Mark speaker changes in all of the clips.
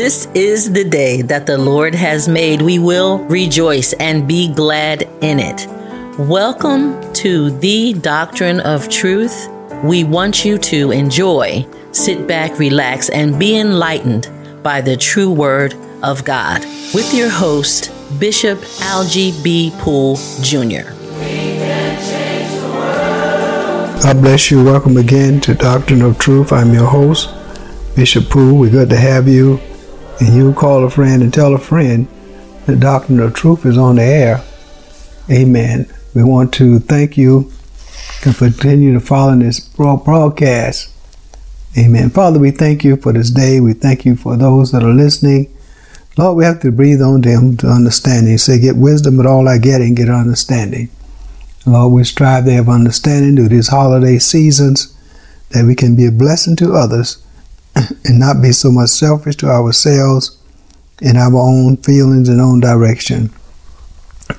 Speaker 1: This is the day that the Lord has made. We will rejoice and be glad in it. Welcome to the Doctrine of Truth. We want you to enjoy, sit back, relax, and be enlightened by the true word of God with your host, Bishop Algie B. Poole Jr.
Speaker 2: God bless you. Welcome again to Doctrine of Truth. I'm your host, Bishop Poole. We're good to have you. And you call a friend and tell a friend the Doctrine of Truth is on the air. Amen. We want to thank you for continuing to follow this broadcast. Amen. Father, we thank you for this day. We thank you for those that are listening. Lord, we have to breathe on them to understanding. Say, get wisdom with all I get and get understanding. Lord, we strive to have understanding through these holiday seasons that we can be a blessing to others and not be so much selfish to ourselves in our own feelings and own direction.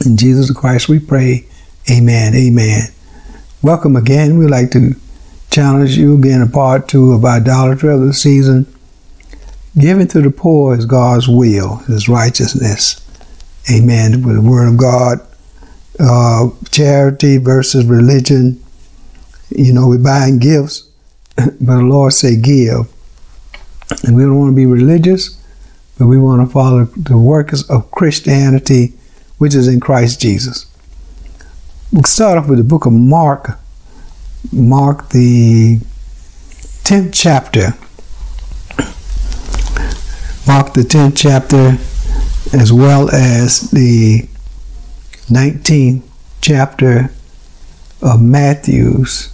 Speaker 2: In Jesus Christ we pray. Amen. Amen. Welcome again. We'd like to challenge you again in part two of idolatry of the season. Giving to the poor is God's will, His righteousness. Amen. With the Word of God, uh, charity versus religion. You know, we're buying gifts, but the Lord say give. And we don't want to be religious, but we want to follow the workers of Christianity, which is in Christ Jesus. We'll start off with the book of Mark, Mark, the 10th chapter. Mark, the 10th chapter, as well as the 19th chapter of Matthew's.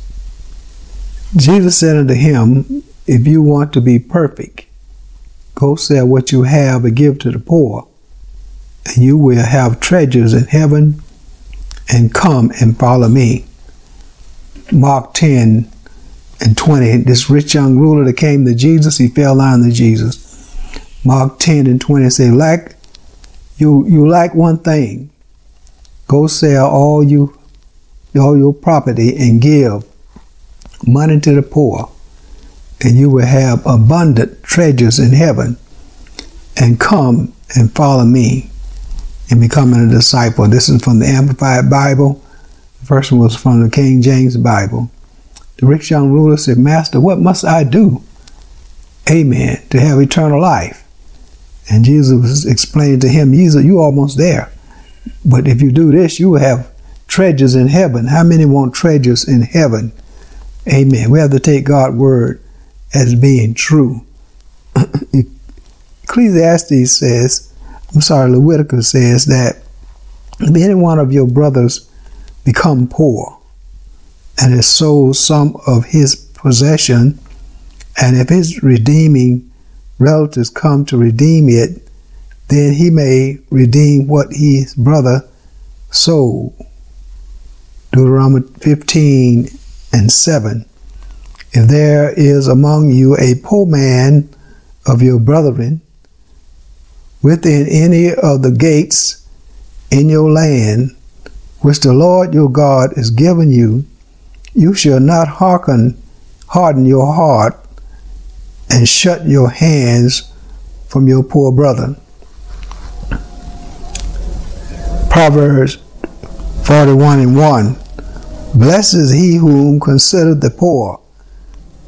Speaker 2: Jesus said unto him, If you want to be perfect, go sell what you have and give to the poor, and you will have treasures in heaven and come and follow me. Mark 10 and 20. This rich young ruler that came to Jesus, he fell down to Jesus. Mark 10 and 20 say, like you you like one thing. Go sell all you all your property and give money to the poor, and you will have abundant treasures in heaven. And come and follow me in becoming a disciple. This is from the Amplified Bible. The first one was from the King James Bible. The rich young ruler said, Master, what must I do? Amen. To have eternal life. And Jesus explained to him, Jesus, you almost there. But if you do this, you will have treasures in heaven. How many want treasures in heaven? Amen. We have to take God's word as being true. Ecclesiastes says, I'm sorry, Leviticus says that if any one of your brothers become poor and has sold some of his possession, and if his redeeming relatives come to redeem it, then he may redeem what his brother sold. Deuteronomy 15 and 7. If there is among you a poor man of your brethren within any of the gates in your land, which the Lord your God has given you, you shall not hearken, harden your heart, and shut your hands from your poor brother. Proverbs 41 and 1. Blessed is he whom considereth the poor.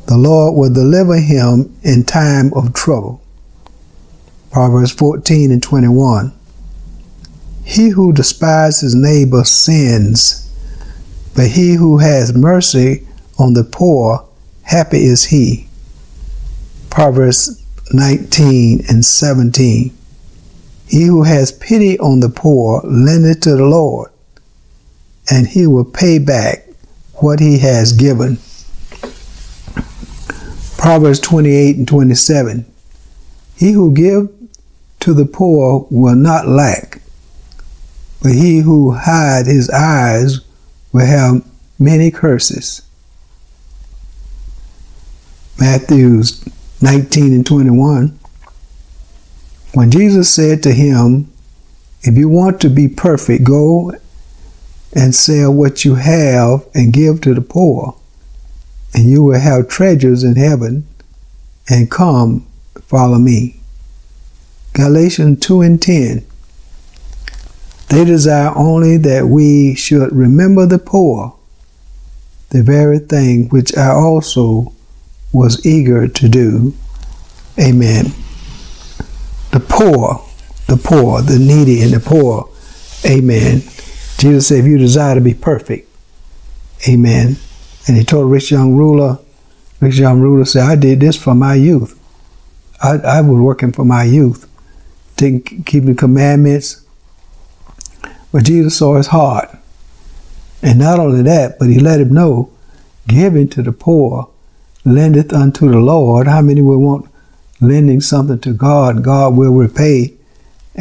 Speaker 2: The Lord will deliver him in time of trouble. Proverbs 14 and 21. He who despises his neighbor sins, but he who has mercy on the poor, happy is he. Proverbs 19 and 17. He who has pity on the poor lendeth to the Lord, and he will pay back what he has given. Proverbs 28 and 27. He who give to the poor will not lack, but he who hide his eyes will have many curses. Matthews 19 and 21. When Jesus said to him, If you want to be perfect, go and sell what you have and give to the poor, and you will have treasures in heaven, and come follow me. Galatians 2 and 10. They desire only that we should remember the poor, the very thing which I also was eager to do. Amen. The poor, the poor, the needy and the poor. Amen. Jesus said, if you desire to be perfect, amen. And he told rich young ruler, rich young ruler said, I did this for my youth. I, I was working for my youth, taking, keeping commandments, but Jesus saw his heart. And not only that, but he let him know, giving to the poor lendeth unto the Lord. How many would want lending something to God? God will repay.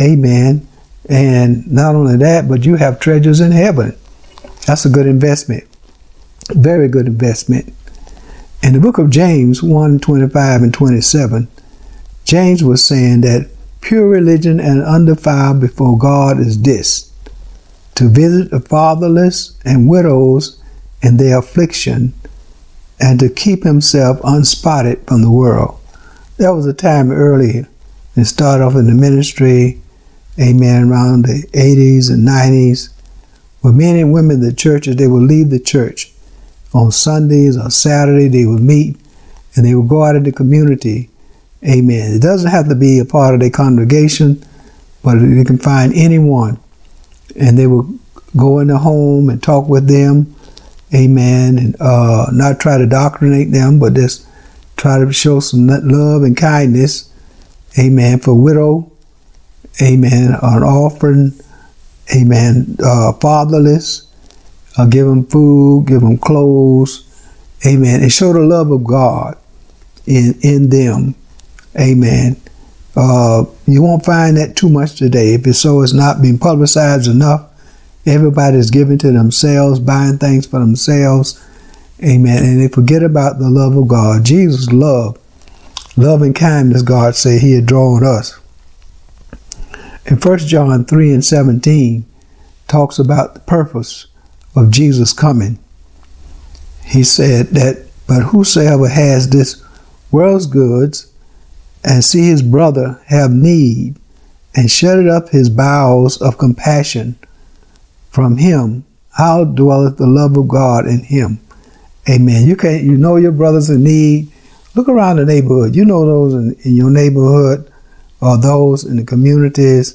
Speaker 2: Amen. And not only that, but you have treasures in heaven. That's a good investment. Very good investment. In the book of James 1 25 and 27, James was saying that pure religion and undefiled before God is this to visit the fatherless and widows in their affliction, and to keep himself unspotted from the world. There was a time early and started off in the ministry, amen, around the 80s and 90s, where men and women in the churches, they would leave the church on Sundays or Saturday, they would meet and they would go out in the community. Amen. It doesn't have to be a part of their congregation, but you can find anyone and they would go in the home and talk with them, amen, and uh, not try to doctrinate them, but just try to show some love and kindness, amen, for widow, amen, an offering, amen, uh, fatherless, uh, give them food, give them clothes, amen, and show the love of God in in them, amen. Uh, you won't find that too much today. If it's so, it's not being publicized enough. Everybody's giving to themselves, buying things for themselves. Amen. And they forget about the love of God. Jesus' love, love and kindness, God said he had drawn us. In 1 John 3 and 17, talks about the purpose of Jesus coming. He said that, but whosoever has this world's goods and see his brother have need, and shut up his bowels of compassion from him, how dwelleth the love of God in him? Amen. You can you know your brothers in need. Look around the neighborhood. You know those in, in your neighborhood or those in the communities.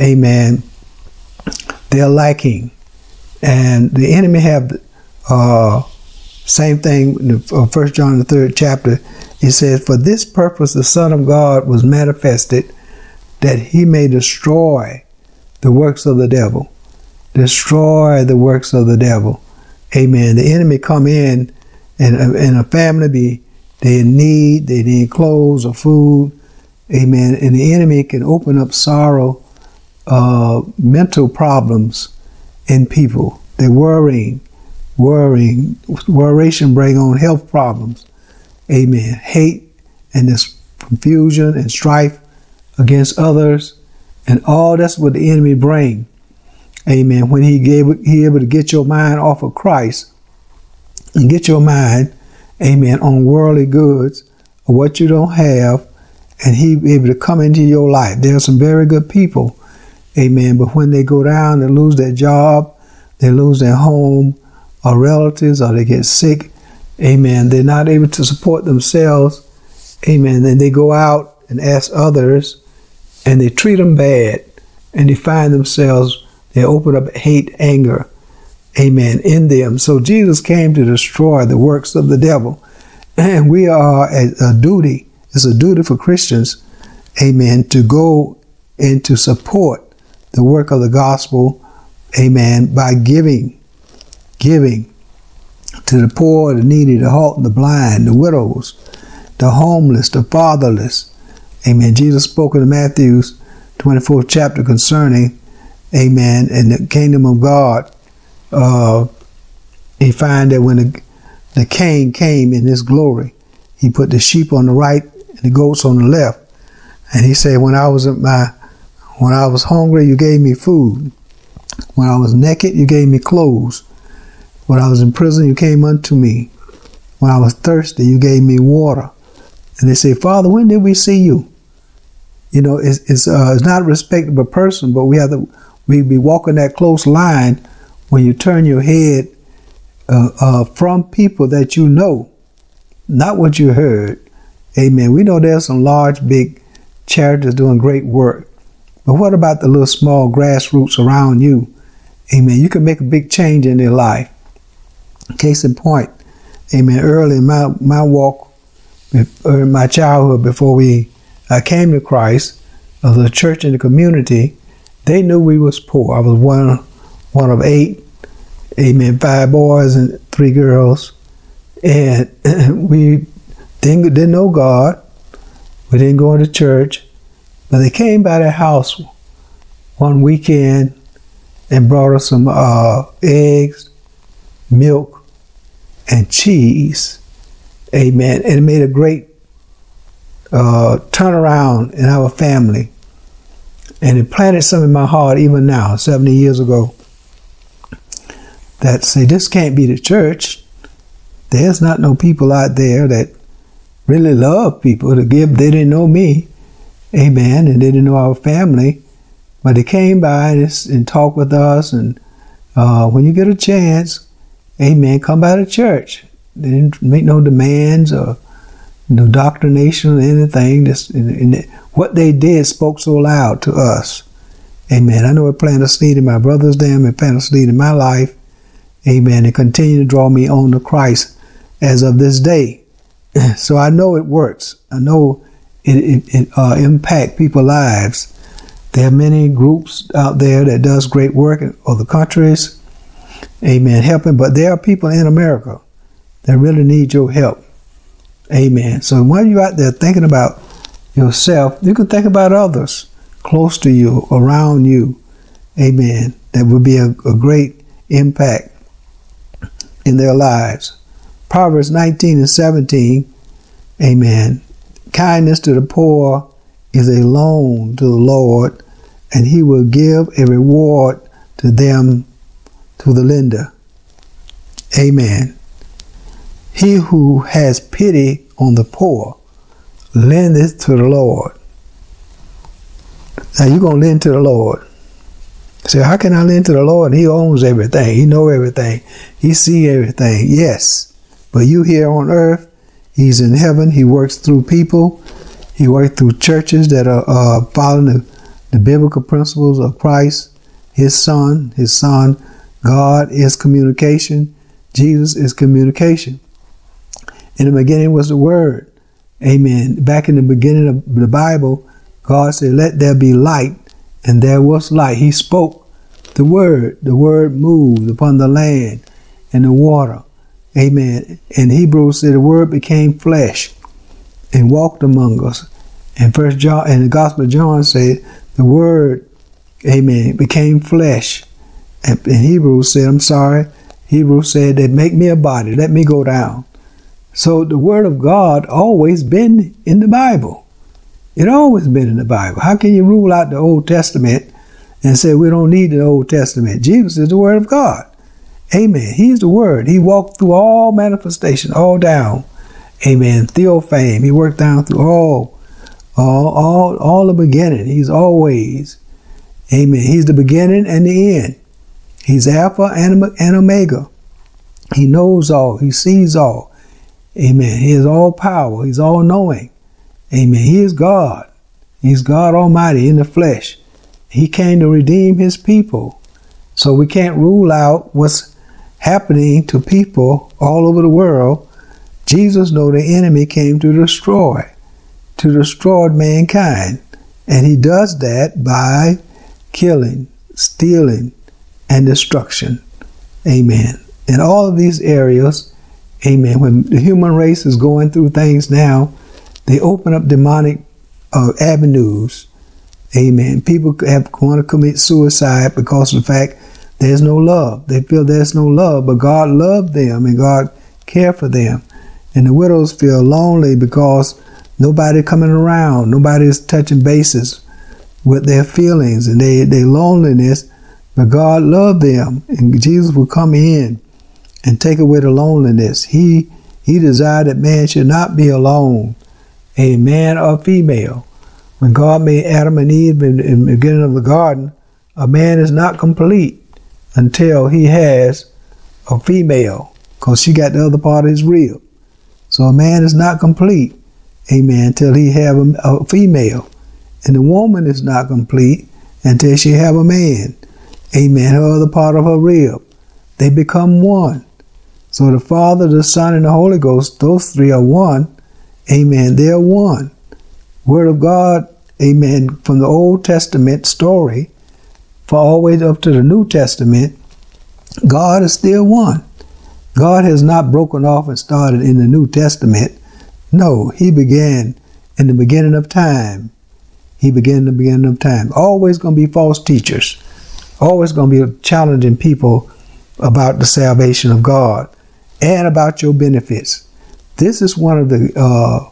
Speaker 2: Amen. They're lacking. And the enemy have uh, same thing in uh, First John the third chapter. He says, For this purpose the Son of God was manifested, that he may destroy the works of the devil. Destroy the works of the devil. Amen. The enemy come in and, and a family be they in need, they need clothes or food. Amen. And the enemy can open up sorrow, uh, mental problems in people. They're worrying, worrying. Worration bring on health problems. Amen. Hate and this confusion and strife against others, and all that's what the enemy bring. Amen. When he gave he able to get your mind off of Christ and get your mind, amen, on worldly goods or what you don't have, and he able to come into your life. There are some very good people, amen. But when they go down, they lose their job, they lose their home, or relatives, or they get sick, Amen. They're not able to support themselves. Amen. Then they go out and ask others and they treat them bad and they find themselves, they open up hate, anger, amen, in them. So Jesus came to destroy the works of the devil. And we are a, a duty, it's a duty for Christians, amen, to go and to support the work of the gospel, amen, by giving, giving, to the poor, the needy, the halt, the blind, the widows, the homeless, the fatherless. Amen. Jesus spoke in Matthew's 24th chapter concerning, amen, in the kingdom of God. Uh, he find that when the, the king came in his glory, he put the sheep on the right and the goats on the left. And he said, when I was at my, when I was hungry, you gave me food. When I was naked, you gave me clothes. When I was in prison, you came unto me. When I was thirsty, you gave me water. And they say, Father, when did we see you? you know, it's it's, uh, it's not a respectable person, but we have to we be walking that close line when you turn your head uh, uh, from people that you know, not what you heard. Amen. We know there's some large, big charities doing great work, but what about the little small grassroots around you? Amen. You can make a big change in their life. Case in point, amen. Early in my, my walk, or in my childhood, before we I came to Christ, of the church and the community, they knew we was poor. I was one one of eight, amen, five boys and three girls, and we didn't didn't know God. We didn't go into church, but they came by the house one weekend and brought us some uh, eggs, milk, and cheese. Amen. And it made a great uh, turnaround in our family. And it planted something in my heart even now, 70 years ago, that say, this can't be the church. There's not no people out there that really love people to give. They didn't know me. Amen. And they didn't know our family. But they came by and, talked with us. And uh, when you get a chance, amen, come by the church. They didn't make no demands or no doctrination or anything. Just and, and what they did spoke so loud to us. Amen. I know it planted a seed in my brother's dam, it planted a seed in my life. Amen. And continue to draw me on to Christ as of this day. So I know it works. I know it, it, it uh, impact people's lives. There are many groups out there that does great work in other countries. Amen. Helping, but there are people in America that really need your help. Amen. So while you're out there thinking about yourself, you can think about others close to you, around you. Amen. That would be a, a great impact in their lives. Proverbs 19 and 17. Amen. Kindness to the poor is a loan to the Lord, and he will give a reward to them, to the lender. Amen. He who has pity on the poor lendeth to the Lord. Now you're gonna lend to the Lord. Say, how can I lend to the Lord? He owns everything. He know everything. He see everything. Yes, but you here on earth, He's in heaven. He works through people. He works through churches that are uh, following the, the biblical principles of Christ, His Son. His Son, God is communication. Jesus is communication. In the beginning was the Word. Amen. Back in the beginning of the Bible, God said, Let there be light, and there was light. He spoke the Word. The Word moved upon the land and the water. Amen. In Hebrews said the Word became flesh and walked among us. And First John and the Gospel of John said the Word, Amen, became flesh. And Hebrews said, I'm sorry. Hebrews said that make me a body, let me go down. So the Word of God always been in the Bible. It always been in the Bible. How can you rule out the Old Testament and say we don't need the Old Testament? Jesus is the Word of God. Amen. He's the Word. He walked through all manifestation, all down. Amen. Theophany. He worked down through all, all, all, all the beginning. He's always. Amen. He's the beginning and the end. He's Alpha and, Omega. He knows all. He sees all. Amen. He is all power. He's all knowing. Amen. He is God. He's God Almighty in the flesh. He came to redeem his people. So we can't rule out what's happening to people all over the world. Jesus know the enemy came to destroy, to destroy mankind. And he does that by killing, stealing, and destruction. Amen. In all of these areas, Amen. When the human race is going through things now, they open up demonic uh, avenues. Amen. People have want to commit suicide because of the fact there's no love. They feel there's no love, but God loved them and God cared for them. And the widows feel lonely because nobody coming around, nobody's touching bases with their feelings and they, their loneliness. But God loved them, and Jesus will come in and take away the loneliness. He he desired that man should not be alone, a man or female, When God made Adam and Eve in, in the beginning of the garden, a man is not complete until he has a female, because she got the other part of his rib. So a man is not complete, amen, until he have a, a female. And the woman is not complete until she have a man, amen, her other part of her rib. They become one. So the Father, the Son, and the Holy Ghost, those three are one. Amen. They're one. Word of God, amen, from the Old Testament story for all the way up to the New Testament, God is still one. God has not broken off and started in the New Testament. No, He began in the beginning of time. He began in the beginning of time. Always going to be false teachers. Always going to be challenging people about the salvation of God and about your benefits. This is one of the uh,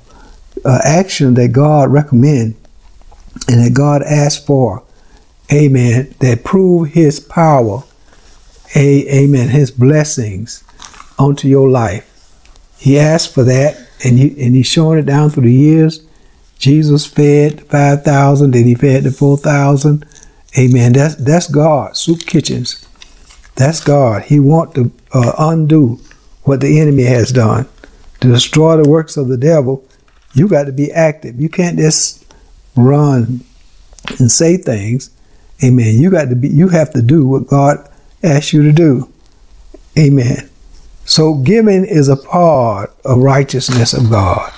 Speaker 2: uh, actions that God recommends and that God asks for. Amen. That prove His power. A, amen. His blessings onto your life. He asked for that, and he and He's showing it down through the years. Jesus fed five thousand, then He fed the four thousand. Amen. That's that's God. Soup kitchens. That's God. He want to uh, undo what the enemy has done to destroy the works of the devil. You got to be active. You can't just run and say things. Amen. You got to be. You have to do what God asks you to do. Amen. So giving is a part of righteousness of God.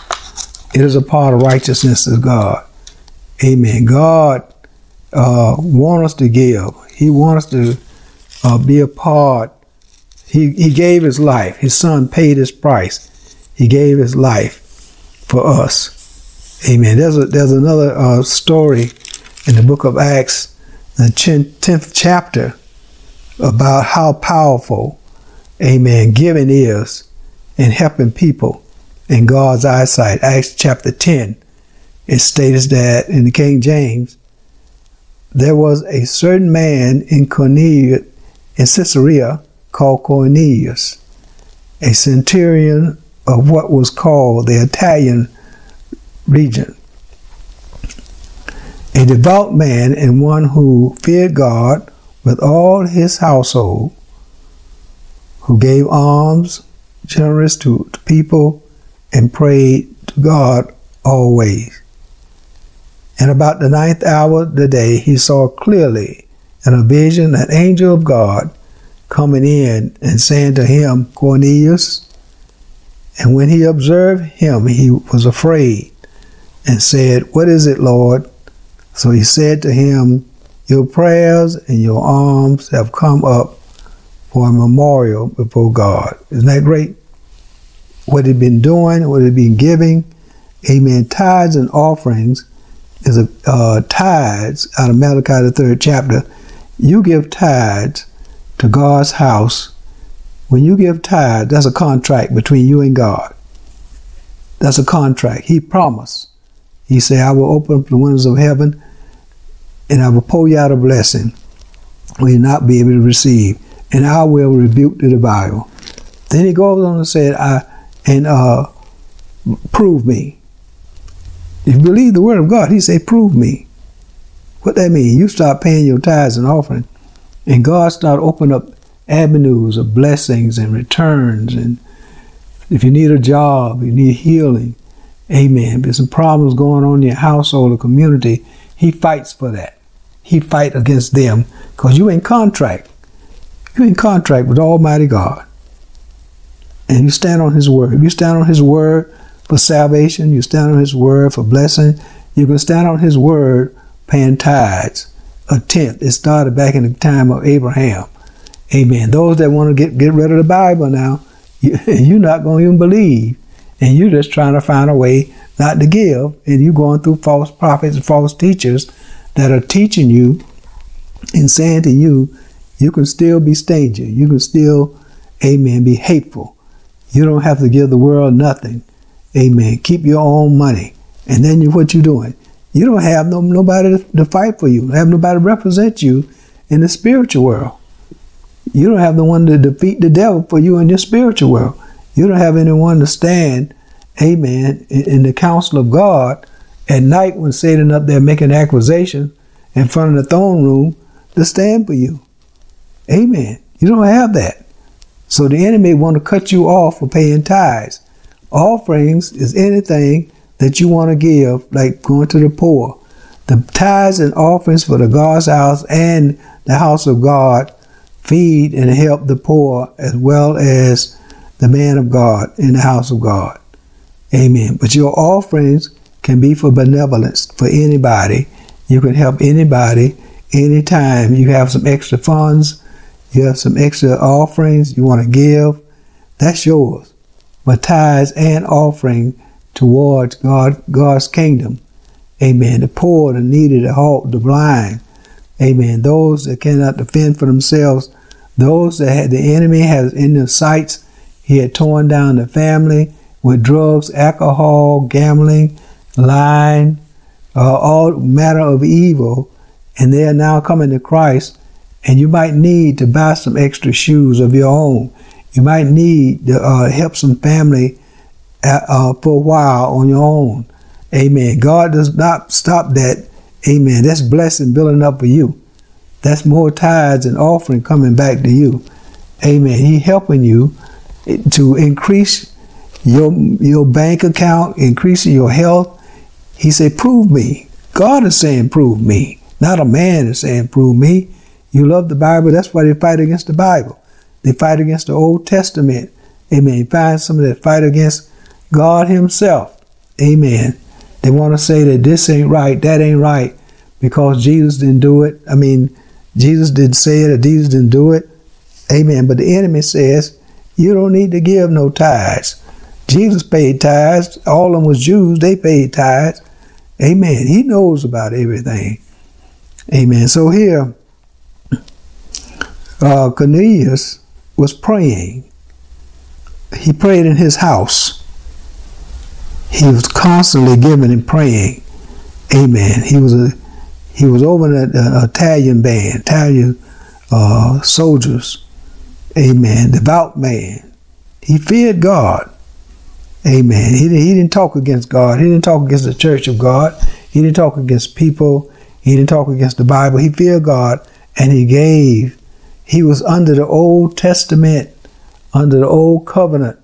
Speaker 2: It is a part of righteousness of God. Amen. God uh, wants us to give. He wants us to uh, be a part. He, he gave his life. His son paid his price. He gave his life for us. Amen. There's a, there's another uh, story in the book of Acts, the 10th chapter, about how powerful, amen, giving is in helping people in God's eyesight. Acts chapter 10, it states that in the King James, there was a certain man in Cornelius, in Caesarea called Cornelius, a centurion of what was called the Italian region. A devout man and one who feared God with all his household, who gave alms generous to, to people and prayed to God always. And about the ninth hour of the day, he saw clearly in a vision an angel of God coming in and saying to him, Cornelius. And when he observed him, he was afraid and said, What is it, Lord? So he said to him, Your prayers and your alms have come up for a memorial before God. Isn't that great? What he'd been doing, what he'd been giving. Amen. Tithes and offerings is a uh, tithes out of Malachi the third chapter you give tithes to God's house, when you give tithes, that's a contract between you and God. That's a contract. He promised. He said, I will open up the windows of heaven and I will pour you out a blessing will you not be able to receive, and I will rebuke the devourer. Then he goes on and said, I and uh, prove me. If you believe the word of God, he said, prove me. What that mean? You start paying your tithes and offering, and God start opening up avenues of blessings and returns. And if you need a job, you need healing, amen. If There's some problems going on in your household or community. He fights for that. He fight against them because you in contract. You in contract with Almighty God. And you stand on His word. If you stand on His word for salvation, you stand on His word for blessing, you can stand on His word paying tithes, a tenth. It started back in the time of Abraham. Amen. Those that want to get, get rid of the Bible now, you, you're not going to even believe. And you're just trying to find a way not to give. And you're going through false prophets and false teachers that are teaching you and saying to you, you can still be stingy. You can still, amen, be hateful. You don't have to give the world nothing. Amen. Keep your own money. And then you, what you doing? You don't have no, nobody to, fight for you. You have nobody to represent you in the spiritual world. You don't have the one to defeat the devil for you in your spiritual world. You don't have anyone to stand, amen, in, the counsel of God, at night when Satan up there making accusation in front of the throne room to stand for you. Amen. You don't have that. So the enemy want to cut you off for paying tithes. Offerings is anything that you want to give, like going to the poor. The tithes and offerings for the God's house and the house of God feed and help the poor as well as the man of God in the house of God. Amen. But your offerings can be for benevolence for anybody. You can help anybody anytime you have some extra funds, you have some extra offerings you want to give, that's yours. But tithes and offering towards God, God's kingdom. Amen. The poor, the needy, the halt, the blind. Amen. Those that cannot defend for themselves, those that the enemy has in their sights, he had torn down the family with drugs, alcohol, gambling, lying, uh, all matter of evil, and they are now coming to Christ. And you might need to buy some extra shoes of your own. You might need to uh, help some family uh, uh, for a while on your own. Amen. God does not stop that. Amen. That's blessing building up for you. That's more tithes and offering coming back to you. Amen. He helping you to increase your your bank account, increasing your health. He said, "Prove me." God is saying, "Prove me." Not a man is saying, "Prove me." You love the Bible. That's why they fight against the Bible. They fight against the Old Testament. Amen. You find some that fight against God Himself. Amen. They want to say that this ain't right, that ain't right, because Jesus didn't do it. I mean, Jesus didn't say it, or Jesus didn't do it. Amen. But the enemy says, you don't need to give no tithes. Jesus paid tithes. All of them was Jews. They paid tithes. Amen. He knows about everything. Amen. So here, uh, Cornelius was praying. He prayed in his house. He was constantly giving and praying. Amen. He was a he was over an Italian band, Italian uh, soldiers. Amen. Devout man. He feared God. Amen. He, he didn't talk against God. He didn't talk against the church of God. He didn't talk against people. He didn't talk against the Bible. He feared God and he gave. He was under the Old Testament, under the Old Covenant.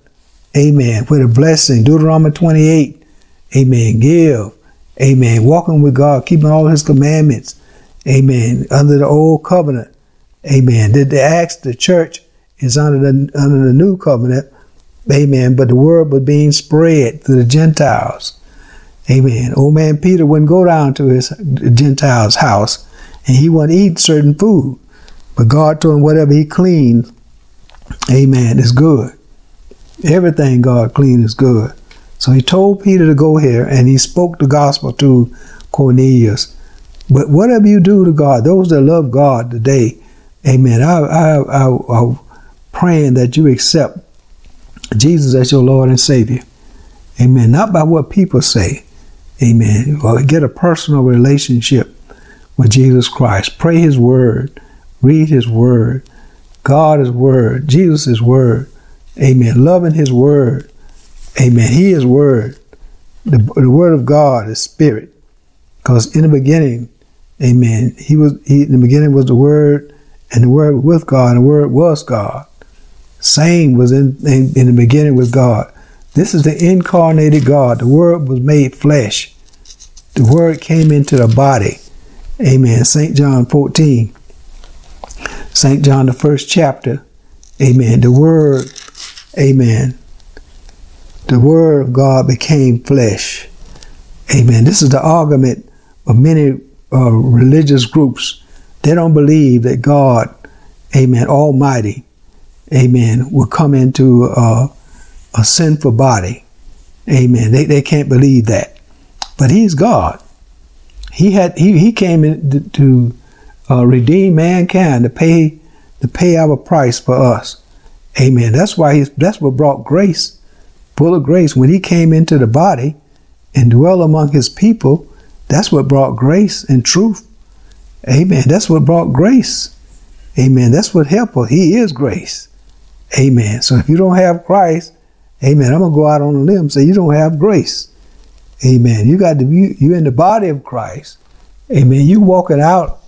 Speaker 2: Amen. With a blessing. Deuteronomy 28. Amen. Give. Amen. Walking with God, keeping all his commandments. Amen. Under the Old Covenant. Amen. Did the Acts, the church is under the under the new covenant Amen. But the word was being spread to the Gentiles. Amen. Old man Peter wouldn't go down to his Gentiles' house and he wouldn't eat certain food. But God told him whatever he cleaned, amen, is good. Everything God cleaned is good. So he told Peter to go here and he spoke the gospel to Cornelius. But whatever you do to God, those that love God today, amen, I, I, I, I'm praying that you accept Jesus as your Lord and Savior. Amen. Not by what people say. Amen. Or get a personal relationship with Jesus Christ. Pray His Word. Read His Word. God is Word. Jesus is Word. Amen. Loving His Word. Amen. He is Word. The, the Word of God is Spirit. Because in the beginning, Amen. He was. He, in the beginning was the Word, and the Word was with God, and the Word was God. Same was in, in, in the beginning with God. This is the incarnated God. The Word was made flesh. The Word came into the body. Amen. St. John 14. St. John, the first chapter. Amen. The Word, Amen. The Word of God became flesh. Amen. This is the argument of many uh, religious groups. They don't believe that God, Amen, Almighty, amen, will come into a, a sinful body. Amen. They, they can't believe that. But he's God. He had he, he came in to, uh, redeem mankind to pay to pay our price for us. Amen. That's why he's that's what brought grace, full of grace. When he came into the body and dwell among his people, that's what brought grace and truth. Amen. That's what brought grace. Amen. That's what helped us. He is grace. Amen. So if you don't have Christ, amen, I'm going to go out on a limb and say you don't have grace. Amen. You got to be you're in the body of Christ. Amen. You walking out,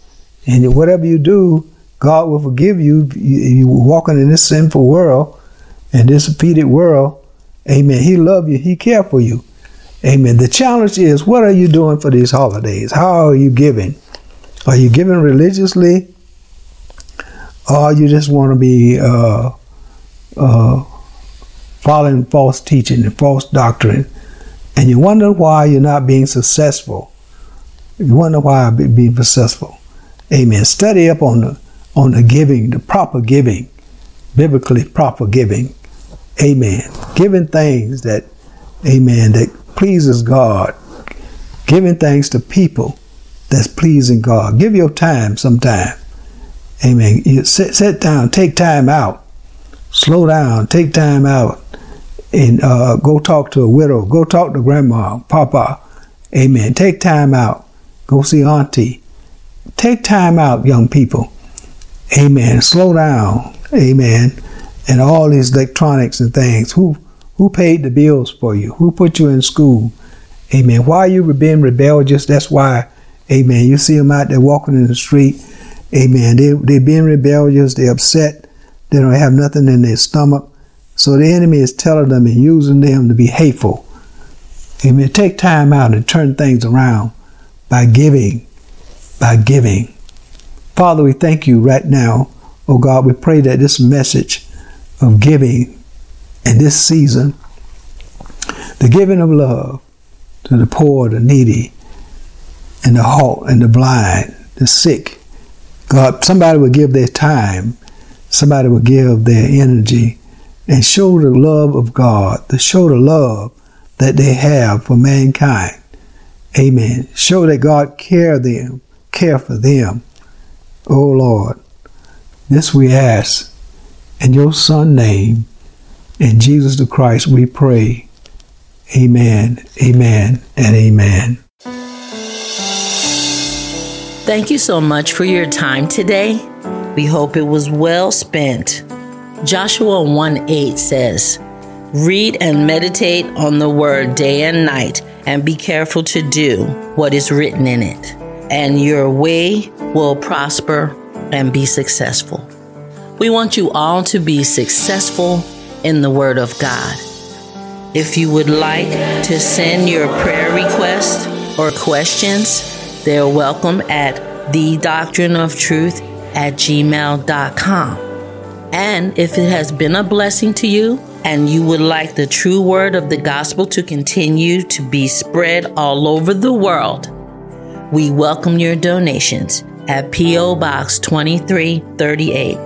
Speaker 2: and whatever you do, God will forgive you. You, walking in this sinful world, and this defeated world. Amen. He love you. He care for you. Amen. The challenge is, what are you doing for these holidays? How are you giving? Are you giving religiously, or you just want to be uh, uh, following false teaching and false doctrine? and you wonder why you're not being successful. You wonder why I'm being successful. Amen. Study up on the on the giving, the proper giving, biblically proper giving. Amen. Giving things that, amen, that pleases God. Giving things to people that's pleasing God. Give your time sometime. Amen. You sit, sit down, take time out. Slow down, take time out and uh, go talk to a widow, go talk to grandma, papa. Amen. Take time out. Go see auntie. Take time out, young people. Amen. Slow down. Amen. And all these electronics and things. Who who paid the bills for you? Who put you in school? Amen. Why you were being rebellious? That's why. Amen. You see them out there walking in the street. Amen. They they being rebellious. They're upset. They don't have nothing in their stomach. So the enemy is telling them and using them to be hateful. Amen. Take time out and turn things around by giving. By giving. Father, we thank you right now. Oh God, we pray that this message of giving in this season, the giving of love to the poor, the needy, and the halt, and the blind, the sick. God, somebody will give their time, somebody will give their energy and show the love of God, to show the love that they have for mankind. Amen. Show that God care them, care for them. Oh Lord, this we ask in your Son name, in Jesus the Christ we pray. Amen, amen, and amen.
Speaker 1: Thank you so much for your time today. We hope it was well spent. Joshua 1 8 says, Read and meditate on the word day and night, and be careful to do what is written in it, and your way will prosper and be successful. We want you all to be successful in the Word of God. If you would like to send your prayer requests or questions, they're welcome at the doctrine of truth at gmail.com. And if it has been a blessing to you and you would like the true word of the gospel to continue to be spread all over the world, we welcome your donations at P.O. Box 2338,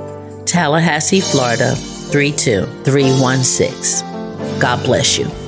Speaker 1: Tallahassee, Florida 32316. God bless you.